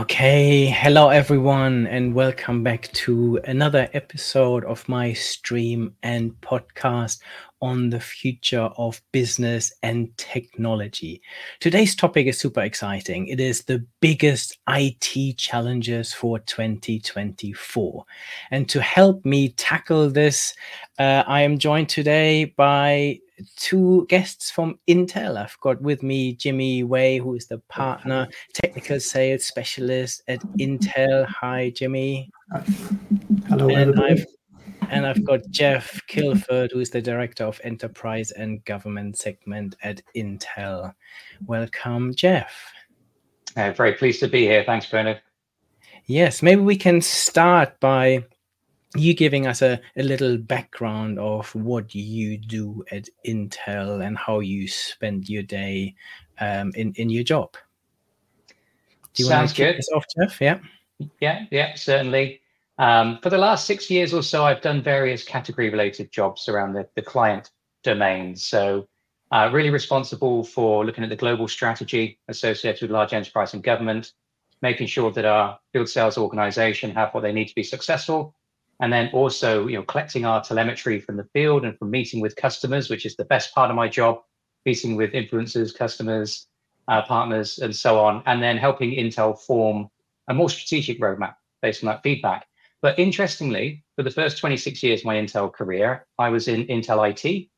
Okay, hello everyone, and welcome back to another episode of my stream and podcast on the future of business and technology. Today's topic is super exciting. It is the biggest IT challenges for 2024. And to help me tackle this, uh, I am joined today by two guests from Intel. I've got with me Jimmy Wai, who is the partner technical sales specialist at Intel. Hi, Jimmy. Hello, and everybody. I've, and I've got Jeff Kilford, who is the director of enterprise and government segment at Intel. Welcome, Jeff. Uh, very pleased to be here. Thanks, Bernard. Yes, maybe we can start by you giving us a, a little background of what you do at Intel and how you spend your day um, in, in your job. Do you Sounds want to good. this off, Jeff? Yeah. Yeah, yeah, certainly. Um, for the last six years or so, I've done various category related jobs around the, the client domain. So, uh, really responsible for looking at the global strategy associated with large enterprise and government, making sure that our field sales organization have what they need to be successful, and then also you know collecting our telemetry from the field and from meeting with customers which is the best part of my job meeting with influencers customers uh, partners and so on and then helping intel form a more strategic roadmap based on that feedback. But interestingly for the first 26 years of my intel career i was in intel it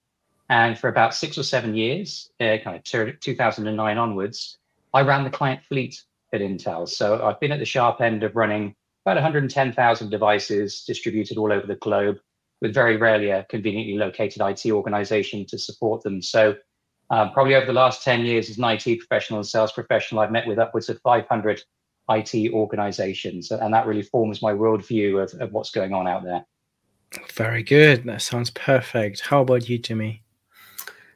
and for about six or seven years uh, kind of 2009 onwards i ran the client fleet at intel. So i've been at the sharp end of running about 110,000 devices distributed all over the globe, with very rarely a conveniently located IT organization to support them. So, um, probably over the last 10 years as an IT professional and sales professional, I've met with upwards of 500 IT organizations. And that really forms my worldview of, of what's going on out there. Very good. That sounds perfect. How about you, Jimmy?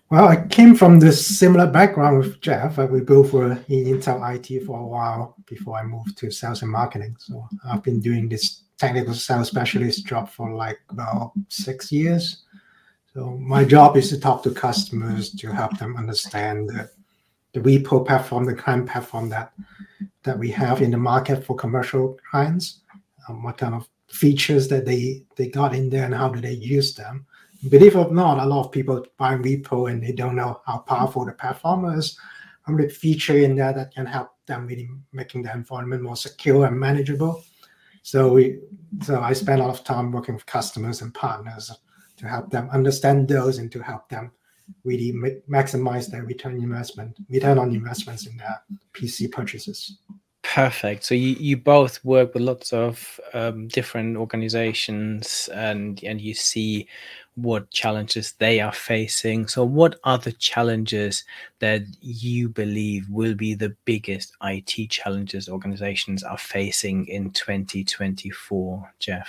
Well, I came from this similar background with Jeff. We both were in Intel IT for a while before I moved to sales and marketing. So I've been doing this technical sales specialist job for like about six years. So my job is to talk to customers to help them understand the, the vPro platform, the client platform that that we have in the market for commercial clients, um, what kind of features that they they got in there and how do they use them believe it or not, a lot of people buy vPro and they don't know how powerful the platform is. I'm the feature in there that can help them really making the environment more secure and manageable. So we, so I spend a lot of time working with customers and partners to help them understand those and to help them really maximize their return investment, return on investments in their PC purchases. Perfect. So you, you both work with lots of um, different organizations and and you see what challenges they are facing. So, what are the challenges that you believe will be the biggest IT challenges organizations are facing in 2024, Jeff?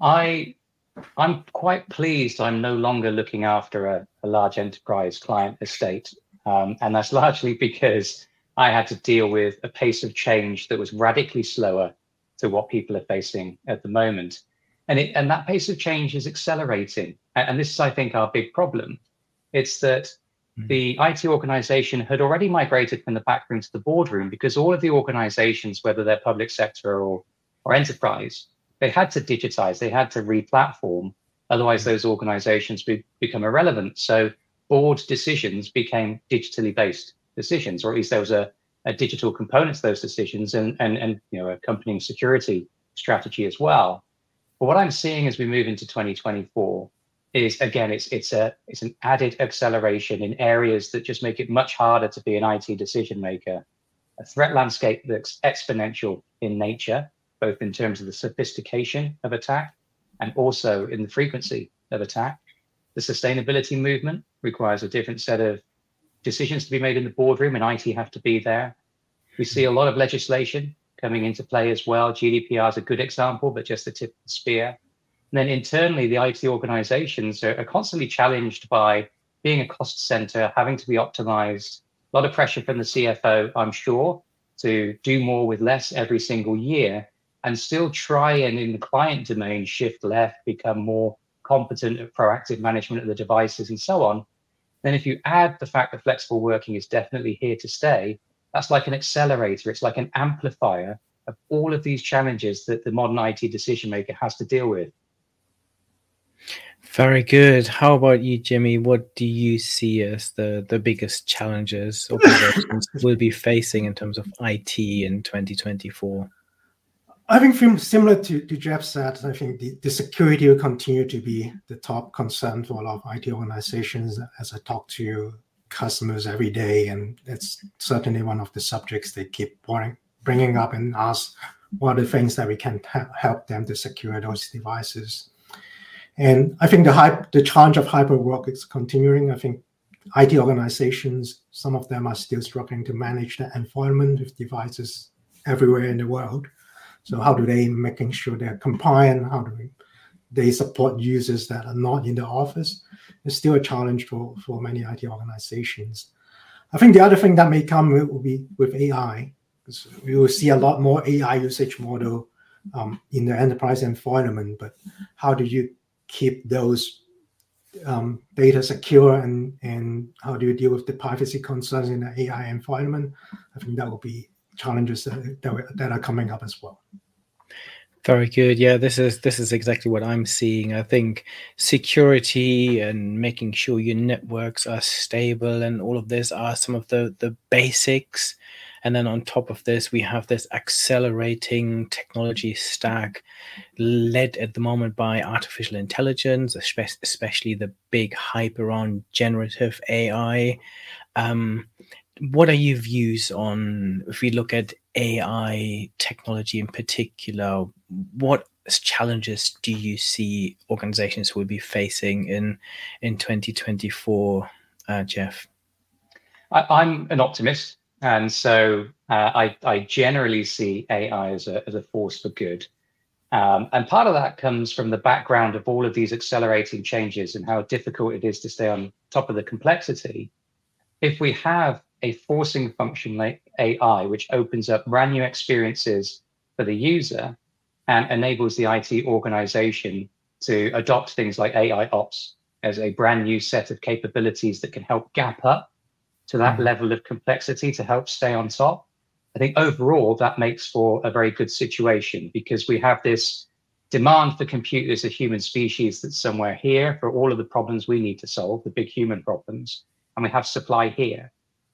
I I'm quite pleased. I'm no longer looking after a, a large enterprise client estate, um, and that's largely because I had to deal with a pace of change that was radically slower to what people are facing at the moment and it and that pace of change is accelerating. And this is, I think, our big problem. It's that mm-hmm. the IT organization had already migrated from the backroom to the boardroom because all of the organizations, whether they're public sector or or enterprise, they had to digitize, they had to re-platform. Otherwise, those organizations be, become irrelevant. So board decisions became digitally based decisions, or at least there was a, a digital component to those decisions and, and, and you know accompanying security strategy as well. But what I'm seeing as we move into 2024 is again, it's it's a it's an added acceleration in areas that just make it much harder to be an IT decision maker. A threat landscape that's exponential in nature, both in terms of the sophistication of attack and also in the frequency of attack. The sustainability movement requires a different set of decisions to be made in the boardroom, and IT have to be there. We see a lot of legislation coming into play as well. GDPR is a good example, but just the tip of the spear. And then internally, the IT organizations are, are constantly challenged by being a cost center, having to be optimized. A lot of pressure from the CFO, I'm sure, to do more with less every single year and still try and in the client domain shift left, become more competent at proactive management of the devices and so on. Then if you add the fact that flexible working is definitely here to stay, That's like an accelerator. It's like an amplifier of all of these challenges that the modern IT decision maker has to deal with. Very good. How about you, Jimmy? What do you see as the, the biggest challenges organizations will be facing in terms of IT in 2024? I think similar to, to Jeff said, I think the, the security will continue to be the top concern for a lot of IT organizations as I talk to customers every day. And it's certainly one of the subjects they keep bringing up and ask what are the things that we can help them to secure those devices. And I think the hype, the challenge of hyper work is continuing. I think IT organizations, some of them are still struggling to manage the environment with devices everywhere in the world. So how do they making sure they're compliant? How do they support users that are not in the office? It's still a challenge for, for many IT organizations. I think the other thing that may come will be with AI. We will see a lot more AI usage model um, in the enterprise environment, but how do you keep those um, data secure and, and how do you deal with the privacy concerns in the AI environment? I think that will be challenges that, that, are coming up as well. Very good. Yeah, this is this is exactly what I'm seeing. I think security and making sure your networks are stable and all of this are some of the the basics and then on top of this, we have this accelerating technology stack led at the moment by artificial intelligence, especially the big hype around generative AI. Um, what are your views on if we look at AI technology in particular? What challenges do you see organizations will be facing in in 2024, uh, Jeff? I, am an optimist. And so uh, I, I, generally see AI as a, as a force for good. Um, and part of that comes from the background of all of these accelerating changes and how difficult it is to stay on top of the complexity. If we have a forcing function like AI, which opens up brand new experiences for the user and enables the IT organization to adopt things like AI ops as a brand new set of capabilities that can help gap up to that mm-hmm. level of complexity to help stay on top. I think overall that makes for a very good situation because we have this demand for compute as a human species that's somewhere here for all of the problems we need to solve, the big human problems, and we have supply here.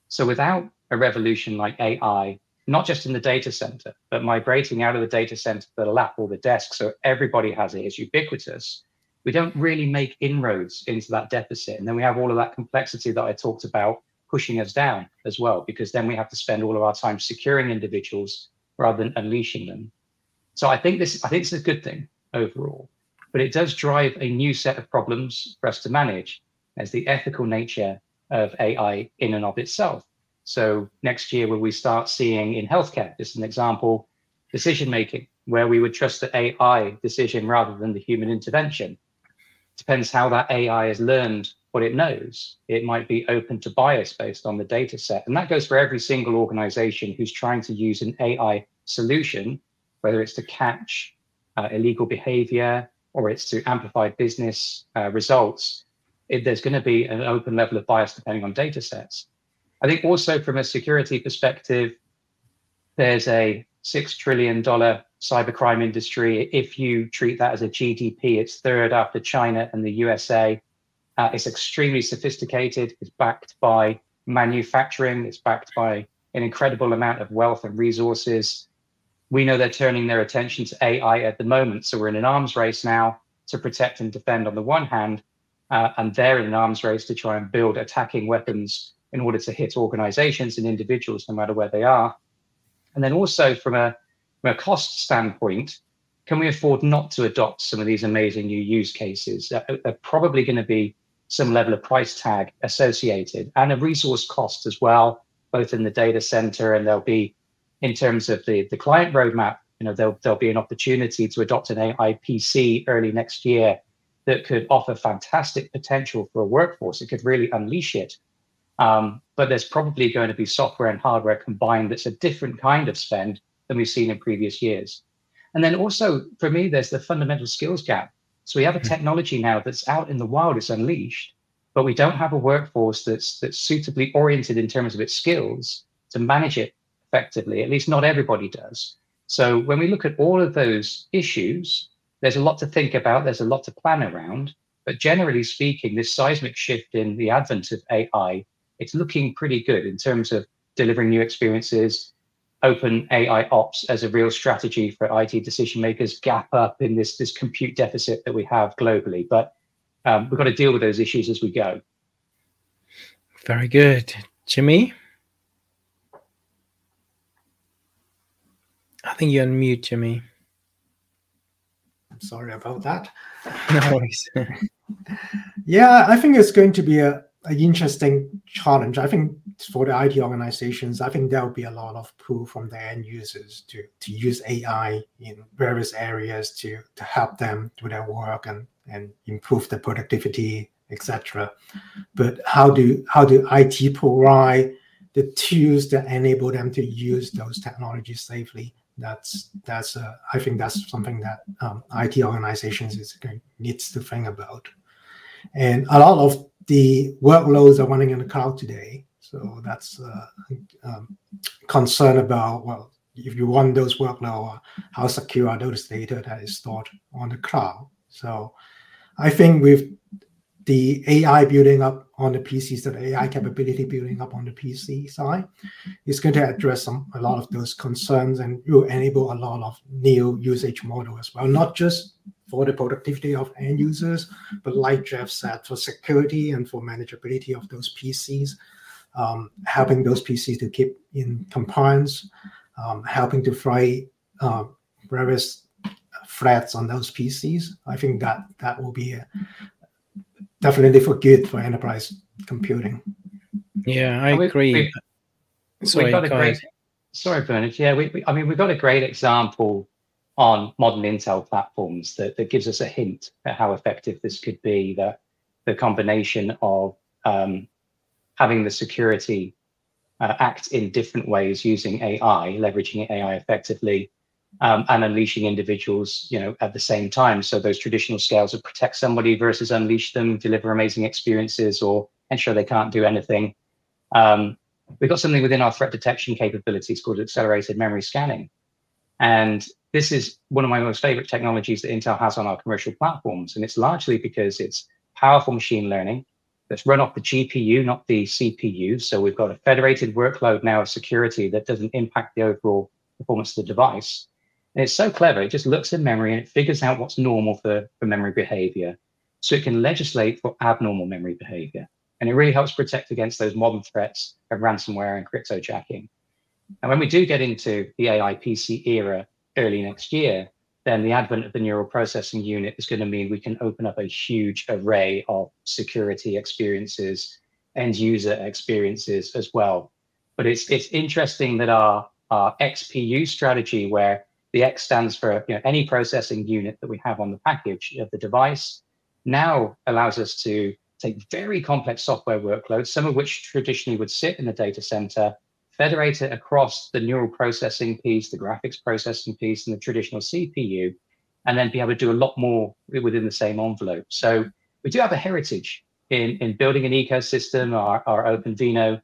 So without a revolution like AI, not just in the data center, but migrating out of the data center to the lap or the desk so everybody has it, it, is ubiquitous, we don't really make inroads into that deficit. And then we have all of that complexity that I talked about pushing us down as well, because then we have to spend all of our time securing individuals rather than unleashing them. So I think this I think this is a good thing overall, but it does drive a new set of problems for us to manage as the ethical nature of AI in and of itself. So next year, will we start seeing in healthcare, just an example, decision making, where we would trust the AI decision rather than the human intervention. Depends how that AI has learned what it knows. It might be open to bias based on the data set. And that goes for every single organization who's trying to use an AI solution, whether it's to catch uh, illegal behavior or it's to amplify business uh, results. It, there's going to be an open level of bias depending on data sets. I think also from a security perspective, there's a $6 trillion cybercrime industry. If you treat that as a GDP, it's third after China and the USA. Uh, it's extremely sophisticated. It's backed by manufacturing. It's backed by an incredible amount of wealth and resources. We know they're turning their attention to AI at the moment. So we're in an arms race now to protect and defend on the one hand, uh, and they're in an arms race to try and build attacking weapons in order to hit organizations and individuals, no matter where they are. And then also from a, from a cost standpoint, can we afford not to adopt some of these amazing new use cases? Uh, they're probably going to be some level of price tag associated and a resource cost as well, both in the data center and there'll be in terms of the, the client roadmap, you know, there'll, there'll be an opportunity to adopt an AI PC early next year that could offer fantastic potential for a workforce. It could really unleash it. Um, but there's probably going to be software and hardware combined that's a different kind of spend than we've seen in previous years. And then also for me, there's the fundamental skills gap. So we have a hmm. technology now that's out in the wild, it's unleashed, but we don't have a workforce that's that's suitably oriented in terms of its skills to manage it effectively. At least not everybody does. So when we look at all of those issues, there's a lot to think about, there's a lot to plan around. But generally speaking, this seismic shift in the advent of AI, it's looking pretty good in terms of delivering new experiences, open AI ops as a real strategy for IT decision makers, gap up in this, this compute deficit that we have globally. But um, we've got to deal with those issues as we go. Very good. Jimmy? I think you're on mute, Jimmy. Sorry about that. No worries. yeah, I think it's going to be a, an interesting challenge. I think for the IT organizations, I think there will be a lot of pull from the end users to, to use AI in various areas to, to help them do their work and, and improve the productivity, etc. But how do how do IT provide the tools that enable them to use those technologies safely? That's that's uh, I think that's something that um, IT organizations is needs to think about. And a lot of the workloads are running in the cloud today, so that's uh, um, concern about well, if you run those workloads, how secure are those data that is stored on the cloud? So I think with the AI building up on the PC, so the AI capability building up on the PC side is going to address some a lot of those concerns and will enable a lot of new usage model as well, not just for the productivity of end users, but like Jeff said, for security and for manageability of those PCs, um, helping those PCs to keep in compliance, um, helping to fight uh, various threats on those PCs. I think that that will be a, definitely for good for enterprise computing. Yeah, I we, agree. We, sorry, we got a great. Sorry, Bernard. Yeah, we, we, I mean, we've got a great example on modern Intel platforms that, that gives us a hint at how effective this could be. That the combination of um, having the security uh, act in different ways using AI, leveraging AI effectively, um, and unleashing individuals, you know, at the same time. So those traditional scales of protect somebody versus unleash them, deliver amazing experiences, or ensure they can't do anything. Um, we've got something within our threat detection capabilities called accelerated memory scanning, and this is one of my most favorite technologies that Intel has on our commercial platforms, and it's largely because it's powerful machine learning that's run off the GPU, not the CPU. So we've got a federated workload now of security that doesn't impact the overall performance of the device. And it's so clever. It just looks in memory and it figures out what's normal for, for memory behavior. So it can legislate for abnormal memory behavior. And it really helps protect against those modern threats of ransomware and crypto cryptojacking. And when we do get into the AI PC era early next year, then the advent of the neural processing unit is going to mean we can open up a huge array of security experiences, end user experiences as well. But it's it's interesting that our, our XPU strategy, where the X stands for you know, any processing unit that we have on the package of the device, now allows us to take very complex software workloads, some of which traditionally would sit in the data center, federate it across the neural processing piece, the graphics processing piece, and the traditional CPU, and then be able to do a lot more within the same envelope. So we do have a heritage in, in building an ecosystem, our, our OpenVINO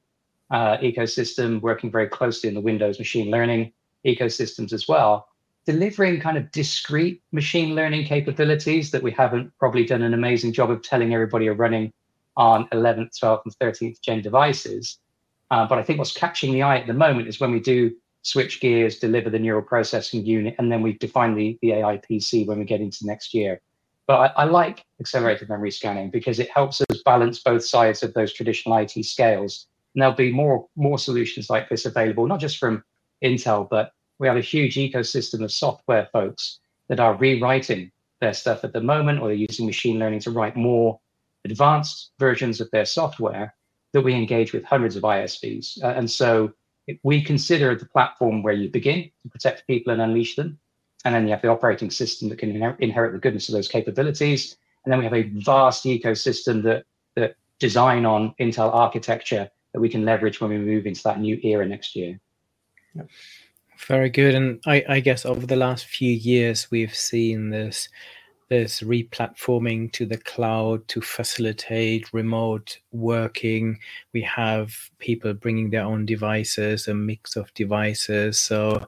uh, ecosystem, working very closely in the Windows machine learning ecosystems as well delivering kind of discrete machine learning capabilities that we haven't probably done an amazing job of telling everybody are running on 11th, 12th, and 13th gen devices. Uh, but I think what's catching the eye at the moment is when we do switch gears, deliver the neural processing unit, and then we define the, the AI PC when we get into next year. But I, I like accelerated memory scanning because it helps us balance both sides of those traditional IT scales. And there'll be more more solutions like this available, not just from Intel, but we have a huge ecosystem of software folks that are rewriting their stuff at the moment, or they're using machine learning to write more advanced versions of their software that we engage with hundreds of ISVs. Uh, and so we consider the platform where you begin to protect people and unleash them. And then you have the operating system that can inher- inherit the goodness of those capabilities. And then we have a vast ecosystem that, that design on Intel architecture that we can leverage when we move into that new era next year. Yep. Very good. And I, I guess over the last few years, we've seen this there's replatforming to the cloud to facilitate remote working. We have people bringing their own devices, a mix of devices. So,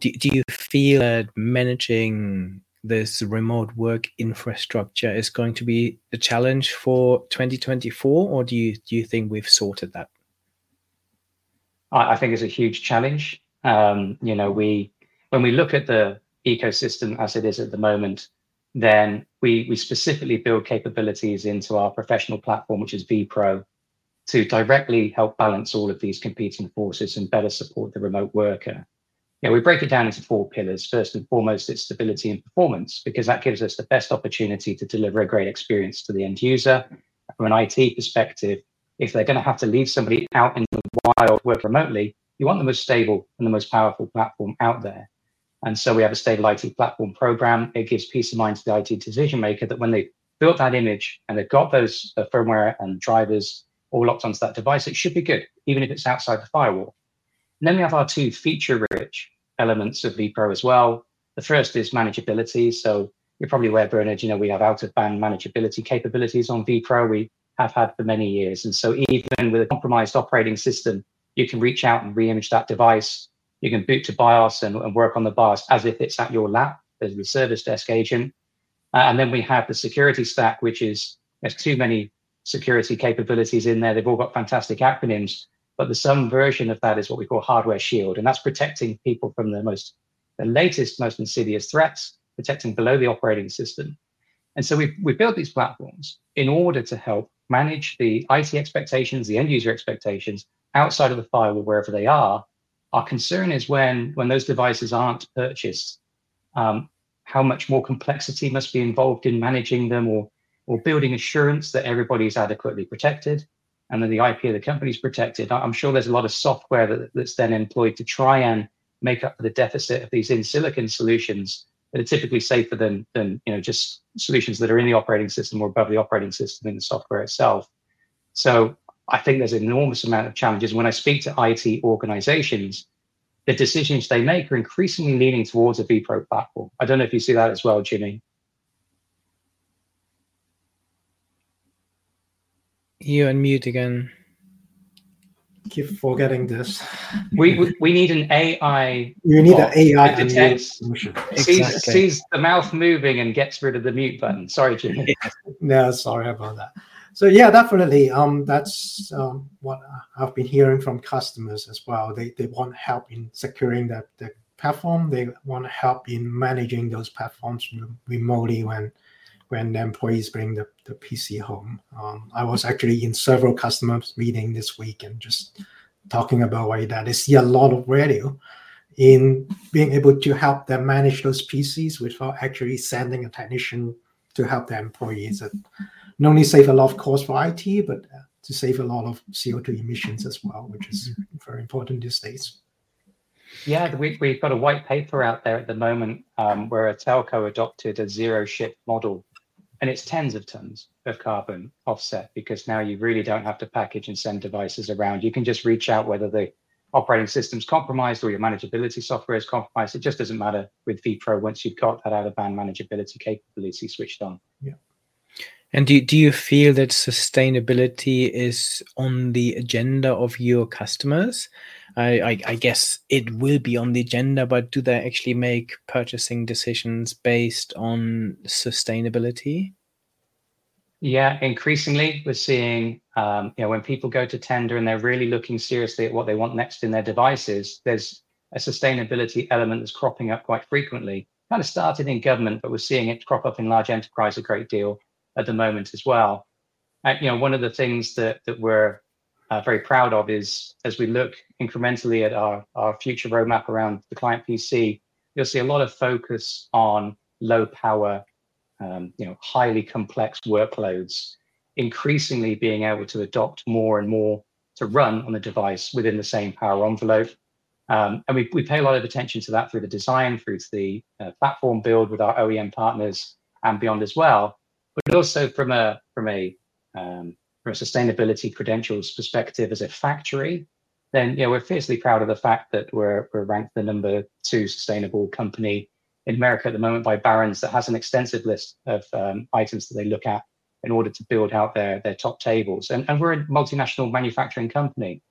do, do you feel that managing this remote work infrastructure is going to be a challenge for 2024, or do you do you think we've sorted that? I, I think it's a huge challenge. Um, you know, we when we look at the ecosystem as it is at the moment, then we, we specifically build capabilities into our professional platform, which is vPro, to directly help balance all of these competing forces and better support the remote worker. Yeah, we break it down into four pillars. First and foremost, it's stability and performance, because that gives us the best opportunity to deliver a great experience to the end user. From an IT perspective, if they're going to have to leave somebody out in the wild work remotely, you want the most stable and the most powerful platform out there. And so we have a stable IT platform program. It gives peace of mind to the IT decision maker that when they built that image and they've got those uh, firmware and drivers all locked onto that device, it should be good, even if it's outside the firewall. And then we have our two feature rich elements of vPro as well. The first is manageability. So you're probably aware, Bernard, you know, we have out of band manageability capabilities on vPro. We have had for many years. And so even with a compromised operating system, you can reach out and re-image that device you can boot to BIOS and, and work on the BIOS as if it's at your lap. There's the service desk agent. Uh, and then we have the security stack, which is there's too many security capabilities in there. They've all got fantastic acronyms, but the some version of that is what we call hardware shield, and that's protecting people from the most the latest, most insidious threats, protecting below the operating system. And so we we built these platforms in order to help manage the IT expectations, the end user expectations outside of the firewall, wherever they are, our concern is when when those devices aren't purchased, um, how much more complexity must be involved in managing them or or building assurance that everybody is adequately protected and then the IP of the company is protected. I'm sure there's a lot of software that, that's then employed to try and make up for the deficit of these in silicon solutions that are typically safer than than you know just solutions that are in the operating system or above the operating system in the software itself. So I think there's an enormous amount of challenges. When I speak to IT organizations, the decisions they make are increasingly leaning towards a vPro platform. I don't know if you see that as well, Jimmy. You unmute again. Keep forgetting this. We we, we need an AI. You need an AI that detects, sees, sees the mouth moving and gets rid of the mute button. Sorry, Jimmy. no, sorry about that so yeah, definitely. Um, that's um, what I've been hearing from customers as well. They they want help in securing the, the platform. They want help in managing those platforms remotely when when the employees bring the, the PC home. Um, I was actually in several customers meeting this week and just talking about why that they see a lot of value in being able to help them manage those PCs without actually sending a technician to help their employees not only save a lot of cost for IT, but uh, to save a lot of CO2 emissions as well, which is mm-hmm. very important these days. Yeah, we, we've got a white paper out there at the moment um, where a telco adopted a zero ship model, and it's tens of tons of carbon offset because now you really don't have to package and send devices around. You can just reach out whether the operating system's compromised or your manageability software is compromised. It just doesn't matter with vPro once you've got that out of band manageability capability switched on. And do, do you feel that sustainability is on the agenda of your customers? I, I, I, guess it will be on the agenda, but do they actually make purchasing decisions based on sustainability? Yeah, increasingly we're seeing, um, you know, when people go to tender and they're really looking seriously at what they want next in their devices, there's a sustainability element that's cropping up quite frequently. Kind of started in government, but we're seeing it crop up in large enterprise a great deal at the moment as well. Uh, you know, one of the things that that we're uh, very proud of is as we look incrementally at our our future roadmap around the client PC, you'll see a lot of focus on low power, um, you know, highly complex workloads, increasingly being able to adopt more and more to run on the device within the same power envelope. Um, and we, we pay a lot of attention to that through the design, through to the uh, platform build with our OEM partners and beyond as well but also from a from a um, from a sustainability credentials perspective as a factory, then yeah, we're fiercely proud of the fact that we're we're ranked the number two sustainable company in America at the moment by Barron's that has an extensive list of um, items that they look at in order to build out their, their top tables. And, and we're a multinational manufacturing company.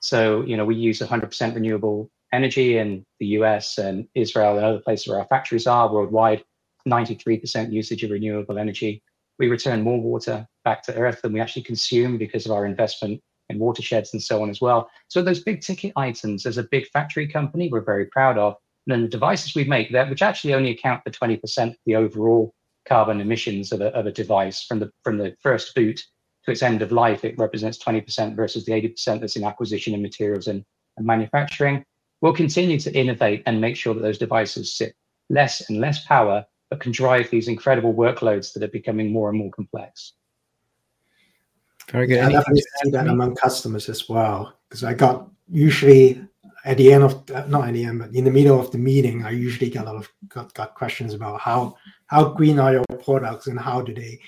So, you know, we use 100% renewable energy in the US and Israel and other places where our factories are worldwide, 93% usage of renewable energy. We return more water back to earth than we actually consume because of our investment in watersheds and so on as well. So those big ticket items as a big factory company, we're very proud of. And then the devices we make that, which actually only account for 20% of the overall carbon emissions of a, of a device from the from the first boot to its end of life, it represents 20% versus the 80% that's in acquisition and materials and, and manufacturing. We'll continue to innovate and make sure that those devices sit less and less power, but can drive these incredible workloads that are becoming more and more complex. Very good. I definitely see that among customers as well, because I got usually at the end of not at the end, but in the middle of the meeting, I usually get a lot of got, got questions about how how green are your products and how do they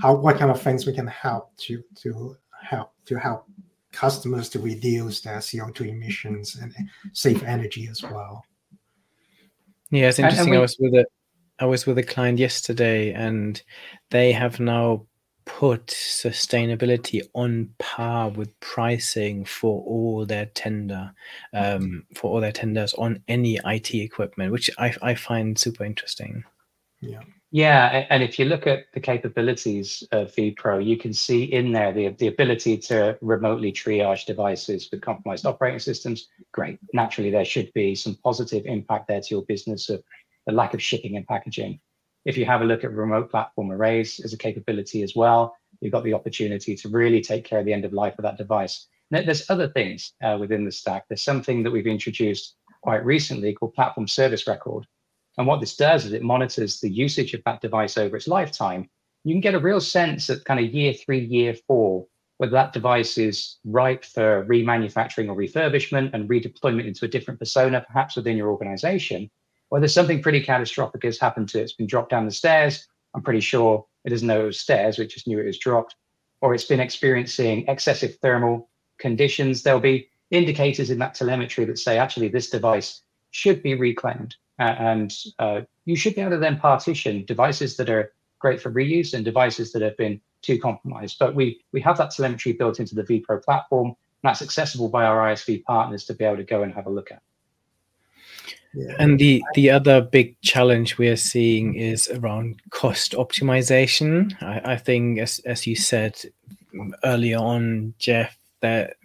how what kind of things we can help to to help to help customers to reduce their CO2 emissions and save energy as well. Yeah, it's interesting. We, I was with a I was with a client yesterday and they have now put sustainability on par with pricing for all their tender um, for all their tenders on any IT equipment, which I, I find super interesting. Yeah. Yeah, and if you look at the capabilities of vPro, you can see in there the, the ability to remotely triage devices with compromised operating systems. Great. Naturally, there should be some positive impact there to your business of the lack of shipping and packaging. If you have a look at remote platform erase as a capability as well, you've got the opportunity to really take care of the end of life of that device. there's other things uh, within the stack. There's something that we've introduced quite recently called Platform Service Record and what this does is it monitors the usage of that device over its lifetime. You can get a real sense at kind of year three, year four, whether that device is ripe for remanufacturing or refurbishment and redeployment into a different persona, perhaps within your organization, or there's something pretty catastrophic has happened to it. It's been dropped down the stairs. I'm pretty sure it doesn't know it was stairs, we just knew it was dropped, or it's been experiencing excessive thermal conditions. There'll be indicators in that telemetry that say, actually, this device should be reclaimed and uh, you should be able to then partition devices that are great for reuse and devices that have been too compromised. But we we have that telemetry built into the vPro platform, and that's accessible by our ISV partners to be able to go and have a look at. Yeah. And the the other big challenge we are seeing is around cost optimization. I, I think, as as you said earlier on, Jeff, that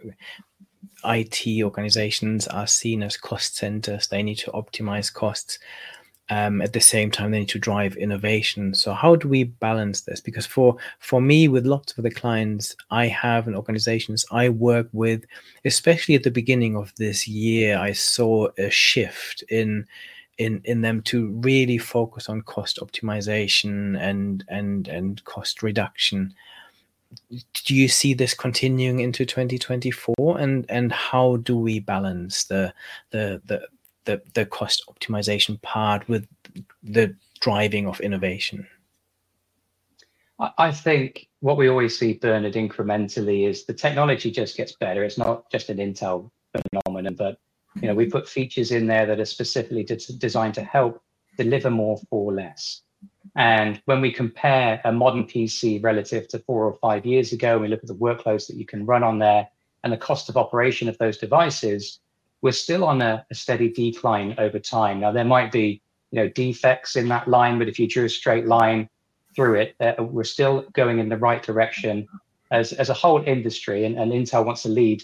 IT organizations are seen as cost centers. They need to optimize costs. Um, at the same time, they need to drive innovation. So, how do we balance this? Because for for me, with lots of the clients I have and organizations I work with, especially at the beginning of this year, I saw a shift in in in them to really focus on cost optimization and and and cost reduction do you see this continuing into 2024 and and how do we balance the the the the, the cost optimization part with the driving of innovation? I think what we always see bernard incrementally is the technology just gets better. It's not just an intel phenomenon but you know we put features in there that are specifically designed to help deliver more for less. And when we compare a modern PC relative to four or five years ago, we look at the workloads that you can run on there and the cost of operation of those devices, we're still on a, a steady decline over time. Now, there might be you know defects in that line, but if you drew a straight line through it, uh, we're still going in the right direction as, as a whole industry, and, and Intel wants to lead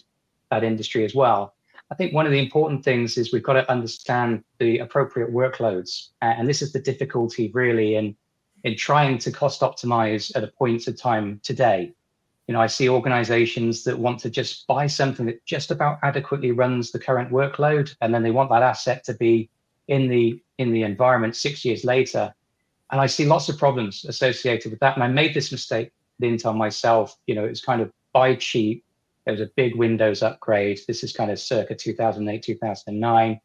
that industry as well. I think one of the important things is we've got to understand the appropriate workloads. And this is the difficulty really in, in trying to cost optimize at a point of time today. You know, I see organizations that want to just buy something that just about adequately runs the current workload, and then they want that asset to be in the in the environment six years later. And I see lots of problems associated with that. And I made this mistake with Intel myself. You know, it was kind of buy cheap, there was a big Windows upgrade. This is kind of circa 2008, 2009.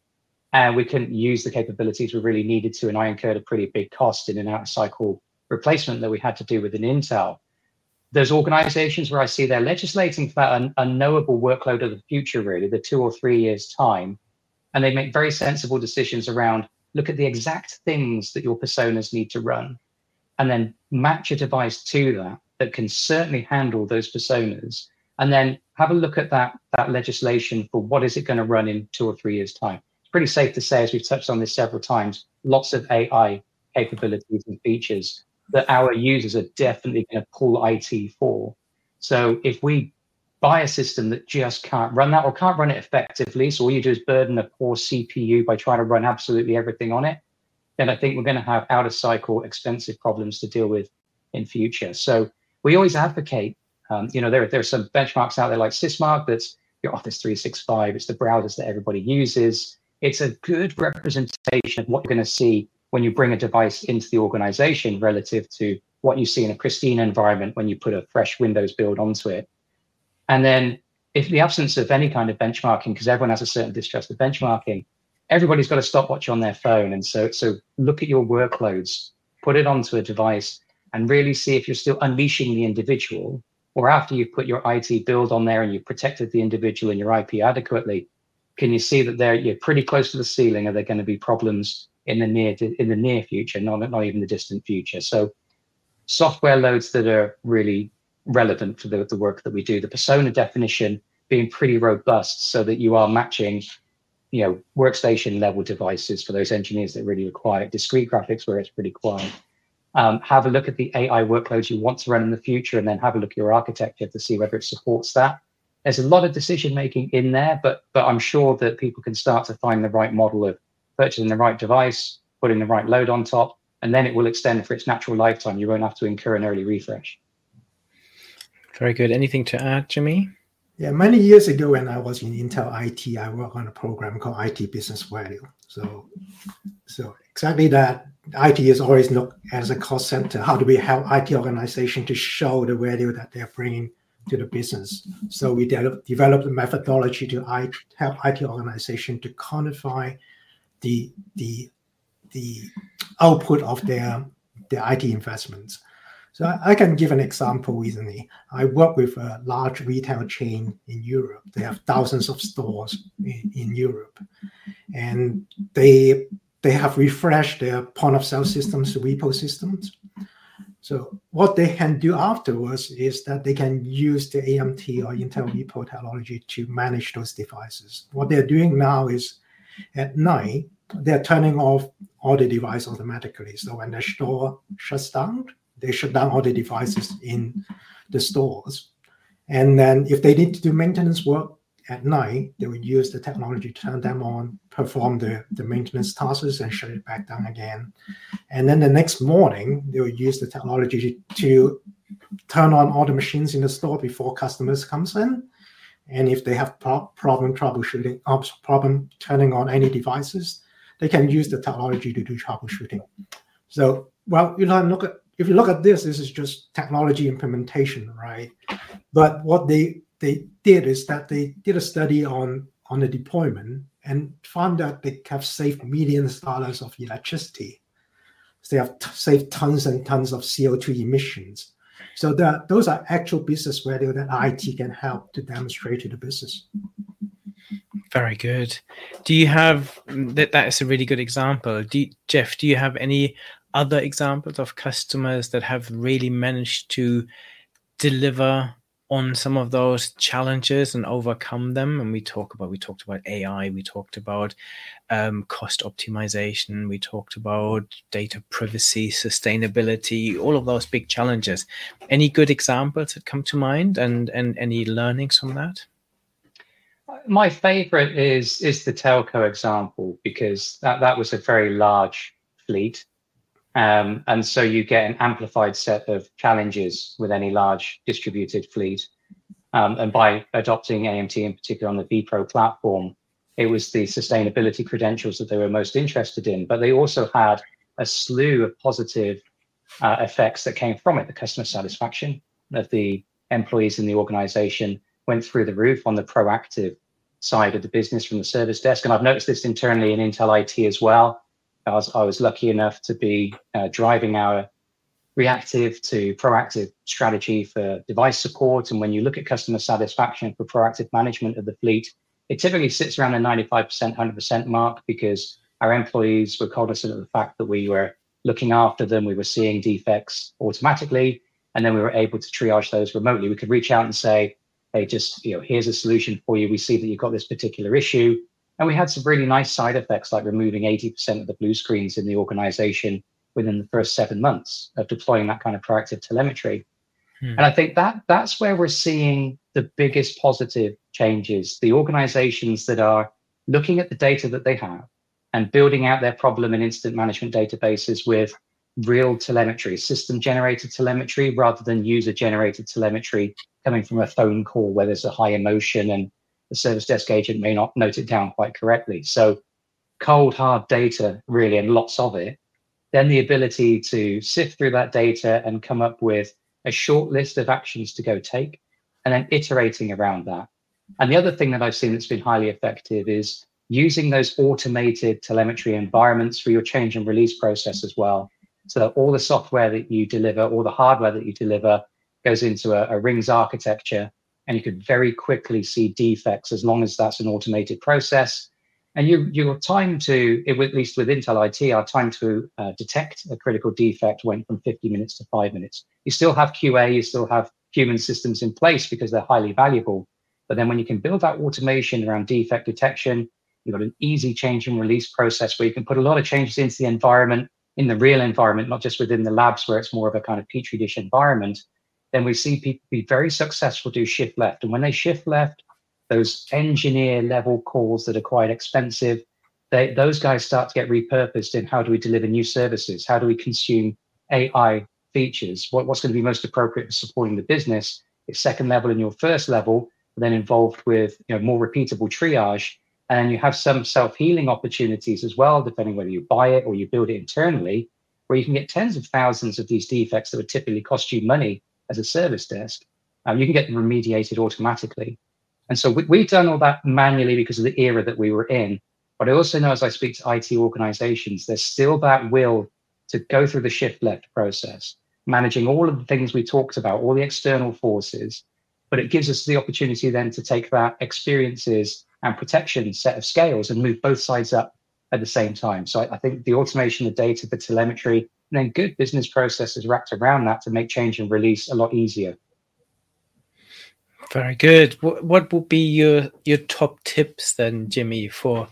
And we couldn't use the capabilities we really needed to. And I incurred a pretty big cost in an out cycle replacement that we had to do with an Intel. There's organizations where I see they're legislating for that un- unknowable workload of the future, really, the two or three years' time. And they make very sensible decisions around look at the exact things that your personas need to run, and then match a device to that that can certainly handle those personas, and then have a look at that that legislation for what is it going to run in two or three years time. It's pretty safe to say, as we've touched on this several times, lots of AI capabilities and features that our users are definitely going to pull IT for. So if we buy a system that just can't run that or can't run it effectively, so all you do is burden a poor CPU by trying to run absolutely everything on it, then I think we're going to have out of cycle expensive problems to deal with in future. So we always advocate, um, you know, there, there are some benchmarks out there like Sysmark that's your Office 365, it's the browsers that everybody uses. It's a good representation of what you're going to see when you bring a device into the organization relative to what you see in a pristine environment when you put a fresh Windows build onto it. And then, if the absence of any kind of benchmarking, because everyone has a certain distrust of benchmarking, everybody's got a stopwatch on their phone. And so, so look at your workloads, put it onto a device, and really see if you're still unleashing the individual, or after you've put your IT build on there and you've protected the individual and your IP adequately, can you see that they're you're pretty close to the ceiling? Are there going to be problems in the near in the near future, not not even the distant future. So software loads that are really relevant for the, the work that we do. The persona definition being pretty robust so that you are matching you know workstation level devices for those engineers that really require discrete graphics where it's pretty quiet um, have a look at the ai workloads you want to run in the future and then have a look at your architecture to see whether it supports that there's a lot of decision making in there but but i'm sure that people can start to find the right model of purchasing the right device, putting the right load on top, and then it will extend for its natural lifetime. You won't have to incur an early refresh. Very good. Anything to add, Jimmy? Yeah, many years ago when I was in Intel IT, I worked on a program called IT Business Value. So, so exactly that. IT is always looked as a cost center. How do we help IT organization to show the value that they're bringing to the business? So we de- developed a methodology to help IT organization to quantify the the the output of their their IT investments. So I, I, can give an example recently. I work with a large retail chain in Europe. They have thousands of stores in, in Europe. And they they have refreshed their point of sale systems vPro systems. So what they can do afterwards is that they can use the AMT or Intel vPro technology to manage those devices. What they're doing now is at night, they're turning off all the devices automatically. So when the store shuts down, they shut down all the devices in the stores. And then if they need to do maintenance work at night, they would use the technology to turn them on, perform the, the maintenance tasks, and shut it back down again. And then the next morning, they would use the technology to turn on all the machines in the store before customers comes in and if they have pro- problem troubleshooting, uh, problem turning on any devices, they can use the technology to do troubleshooting. So, well, you know, look at if you look at this, this is just technology implementation, right? But what they they did is that they did a study on on the deployment and found that they have saved millions of dollars of electricity. So they have t- saved tons and tons of CO2 emissions so that those are actual business value that IT can help to demonstrate to the business. Very good. Do you have that? That is a really good example. Do you, Jeff? Do you have any other examples of customers that have really managed to deliver on some of those challenges and overcome them. And we talk about we talked about ai we talked about um, cost optimization we talked about data privacy sustainability all of those big challenges. Any good examples that come to mind and and any learnings from that? My favorite is is the telco example because that, that was a very large fleet um, and so you get an amplified set of challenges with any large distributed fleet. Um, and by adopting AMT in particular on the vPro platform, it was the sustainability credentials that they were most interested in. But they also had a slew of positive uh, effects that came from it. The customer satisfaction of the employees in the organization went through the roof on the proactive side of the business from the service desk. And I've noticed this internally in Intel IT as well I was, I was lucky enough to be uh, driving our reactive to proactive strategy for device support. And when you look at customer satisfaction for proactive management of the fleet, it typically sits around the 95%, 100% mark because our employees were cognizant of the fact that we were looking after them, we were seeing defects automatically, and then we were able to triage those remotely. We could reach out and say, hey, just, you know, here's a solution for you. We see that you've got this particular issue. And we had some really nice side effects like removing 80% of the blue screens in the organization within the first seven months of deploying that kind of proactive telemetry. Hmm. And I think that that's where we're seeing the biggest positive changes. The organizations that are looking at the data that they have and building out their problem and incident management databases with real telemetry, system generated telemetry, rather than user generated telemetry coming from a phone call where there's a high emotion and the service desk agent may not note it down quite correctly. So, cold, hard data, really, and lots of it. Then the ability to sift through that data and come up with a short list of actions to go take, and then iterating around that. And the other thing that I've seen that's been highly effective is using those automated telemetry environments for your change and release process as well. So that all the software that you deliver, all the hardware that you deliver goes into a, a rings architecture and you could very quickly see defects as long as that's an automated process. And you, your time to, at least with Intel IT, our time to uh, detect a critical defect went from 50 minutes to five minutes. You still have QA, you still have human systems in place because they're highly valuable. But then when you can build that automation around defect detection, you've got an easy change and release process where you can put a lot of changes into the environment, in the real environment, not just within the labs where it's more of a kind of petri dish environment then we see people be very successful do shift left. And when they shift left, those engineer level calls that are quite expensive, they, those guys start to get repurposed in how do we deliver new services? How do we consume AI features? What, what's going to be most appropriate for supporting the business? It's second level and your first level, then involved with you know more repeatable triage. And you have some self-healing opportunities as well, depending whether you buy it or you build it internally, where you can get tens of thousands of these defects that would typically cost you money as a service desk, um, you can get them remediated automatically. And so we, we've done all that manually because of the era that we were in. But I also know as I speak to IT organizations, there's still that will to go through the shift left process, managing all of the things we talked about, all the external forces. But it gives us the opportunity then to take that experiences and protection set of scales and move both sides up at the same time. So I, I think the automation the data, the telemetry, and then good business processes wrapped around that to make change and release a lot easier. Very good. What, what would be your your top tips then, Jimmy, for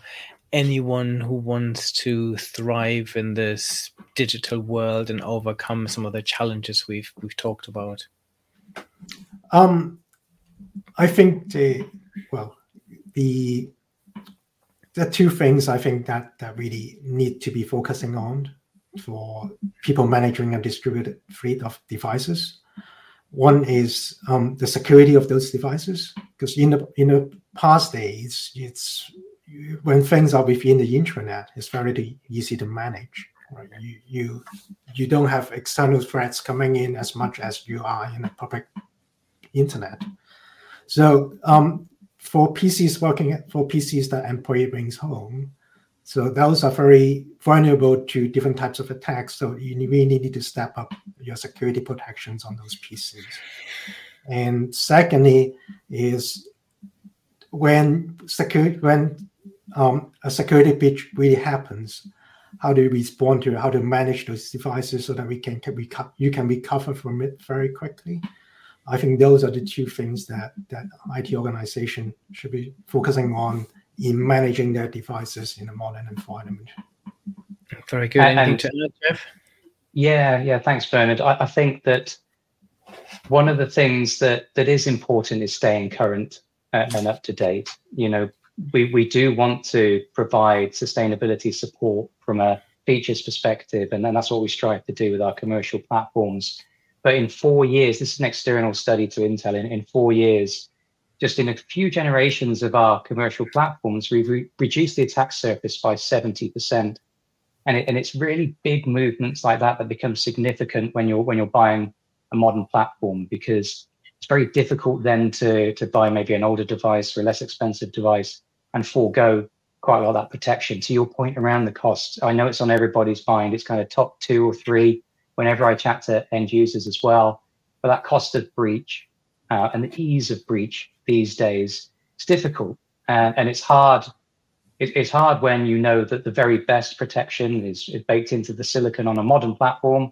anyone who wants to thrive in this digital world and overcome some of the challenges we've we've talked about? Um, I think the well, the the two things I think that that really need to be focusing on for people managing a distributed fleet of devices. One is um, the security of those devices, because in the in the past days, it's when things are within the intranet, it's very easy to manage. Right? You you you don't have external threats coming in as much as you are in the public internet. So um, for PCs working for PCs that employee brings home, so those are very vulnerable to different types of attacks. So you really need to step up your security protections on those PCs. And secondly, is when security when um, a security breach really happens, how do you respond to it? How to manage those devices so that we can, can we you can recover from it very quickly. I think those are the two things that that IT organization should be focusing on in managing their devices in a modern environment. Very good. Anything and, to add, Jeff? Yeah, yeah. Thanks, Bernard. I, I, think that one of the things that that is important is staying current uh, and up to date. You know, we we do want to provide sustainability support from a features perspective, and then that's what we strive to do with our commercial platforms. But in four years, this is an external study to Intel. In, in four years, just in a few generations of our commercial platforms, we've re- reduced the attack surface by 70%. And, it, and it's really big movements like that that become significant when you're when you're buying a modern platform because it's very difficult then to to buy maybe an older device or a less expensive device and forego quite a lot of that protection. To your point around the costs, I know it's on everybody's mind. It's kind of top two or three whenever I chat to end users as well. But that cost of breach uh, and the ease of breach these days, it's difficult uh, and it's hard it, it's hard when you know that the very best protection is, is baked into the silicon on a modern platform,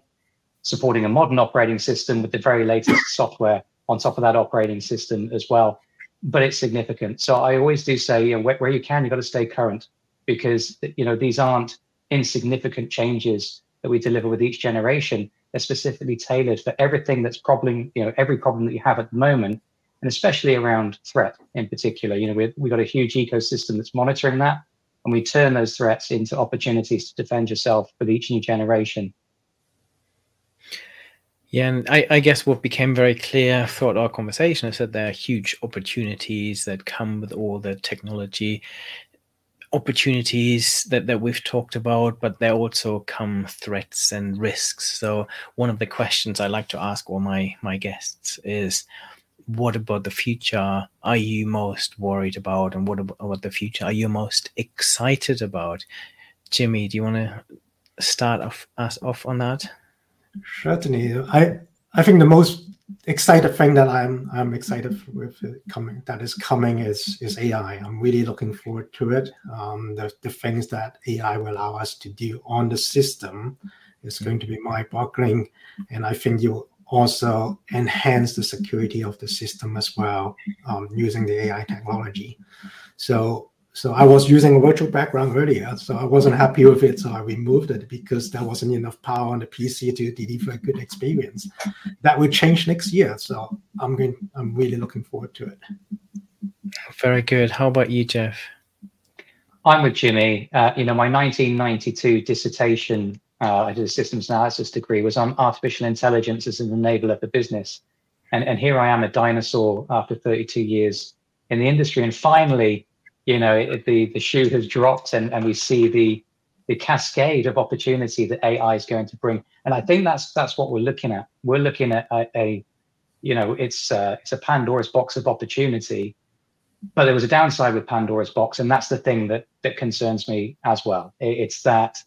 supporting a modern operating system with the very latest software on top of that operating system as well. But it's significant. So I always do say, you know, where, where you can, you've got to stay current because you know these aren't insignificant changes that we deliver with each generation. They're specifically tailored for everything that's problem, you know, every problem that you have at the moment and especially around threat in particular. You know, we we've got a huge ecosystem that's monitoring that, and we turn those threats into opportunities to defend yourself with each new generation. Yeah, and I, I, guess what became very clear throughout our conversation is that there are huge opportunities that come with all the technology opportunities that, that we've talked about, but there also come threats and risks. So one of the questions I like to ask all my my guests is what about the future are you most worried about and what about the future are you most excited about? Jimmy do you want to start off us off on that? Certainly. I i think the most excited thing that i'm i'm excited with coming that is coming is is ai i'm really looking forward to it. Um the, the things that ai will allow us to do on the system is going to be mind-boggling and i think you also enhance the security of the system as well um, using the AI technology. So so I was using a virtual background earlier, so I wasn't happy with it, so I removed it because there wasn't enough power on the PC to deliver a good experience. That will change next year, so I'm going. I'm really looking forward to it. Very good. How about you, Jeff? I'm with Jimmy. Uh, you know, my 1992 dissertation uh, I did a systems analysis degree, was on artificial intelligence as an enabler for business. And, and here I am, a dinosaur after 32 years in the industry. And finally, you know, it, the, the shoe has dropped and, and we see the, the cascade of opportunity that AI is going to bring. And I think that's that's what we're looking at. We're looking at a, a you know, it's uh, it's a Pandora's box of opportunity, but there was a downside with Pandora's box, and that's the thing that that concerns me as well. It, it's that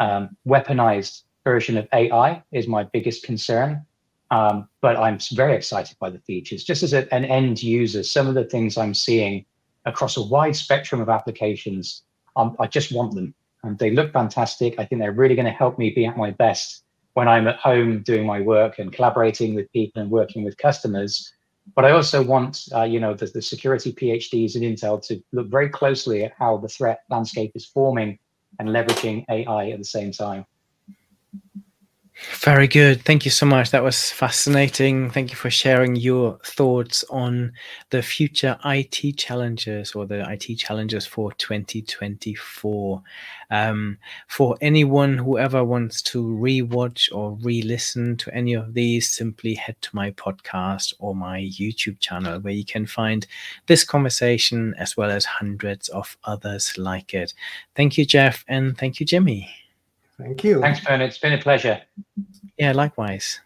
um, weaponized version of AI is my biggest concern. Um, but I'm very excited by the features. Just as a, an end user, some of the things I'm seeing across a wide spectrum of applications, um, I just want them. And they look fantastic. I think they're really going to help me be at my best when I'm at home doing my work and collaborating with people and working with customers. But I also want, uh, you know, the, the security PhDs at Intel to look very closely at how the threat landscape is forming and leveraging AI at the same time. Very good. Thank you so much. That was fascinating. Thank you for sharing your thoughts on the future IT challenges or the IT challenges for 2024. Um, for anyone who ever wants to rewatch or re listen to any of these, simply head to my podcast or my YouTube channel where you can find this conversation as well as hundreds of others like it. Thank you, Jeff, and thank you, Jimmy. Thank you. Thanks, Bernard. It's been a pleasure. Yeah, likewise.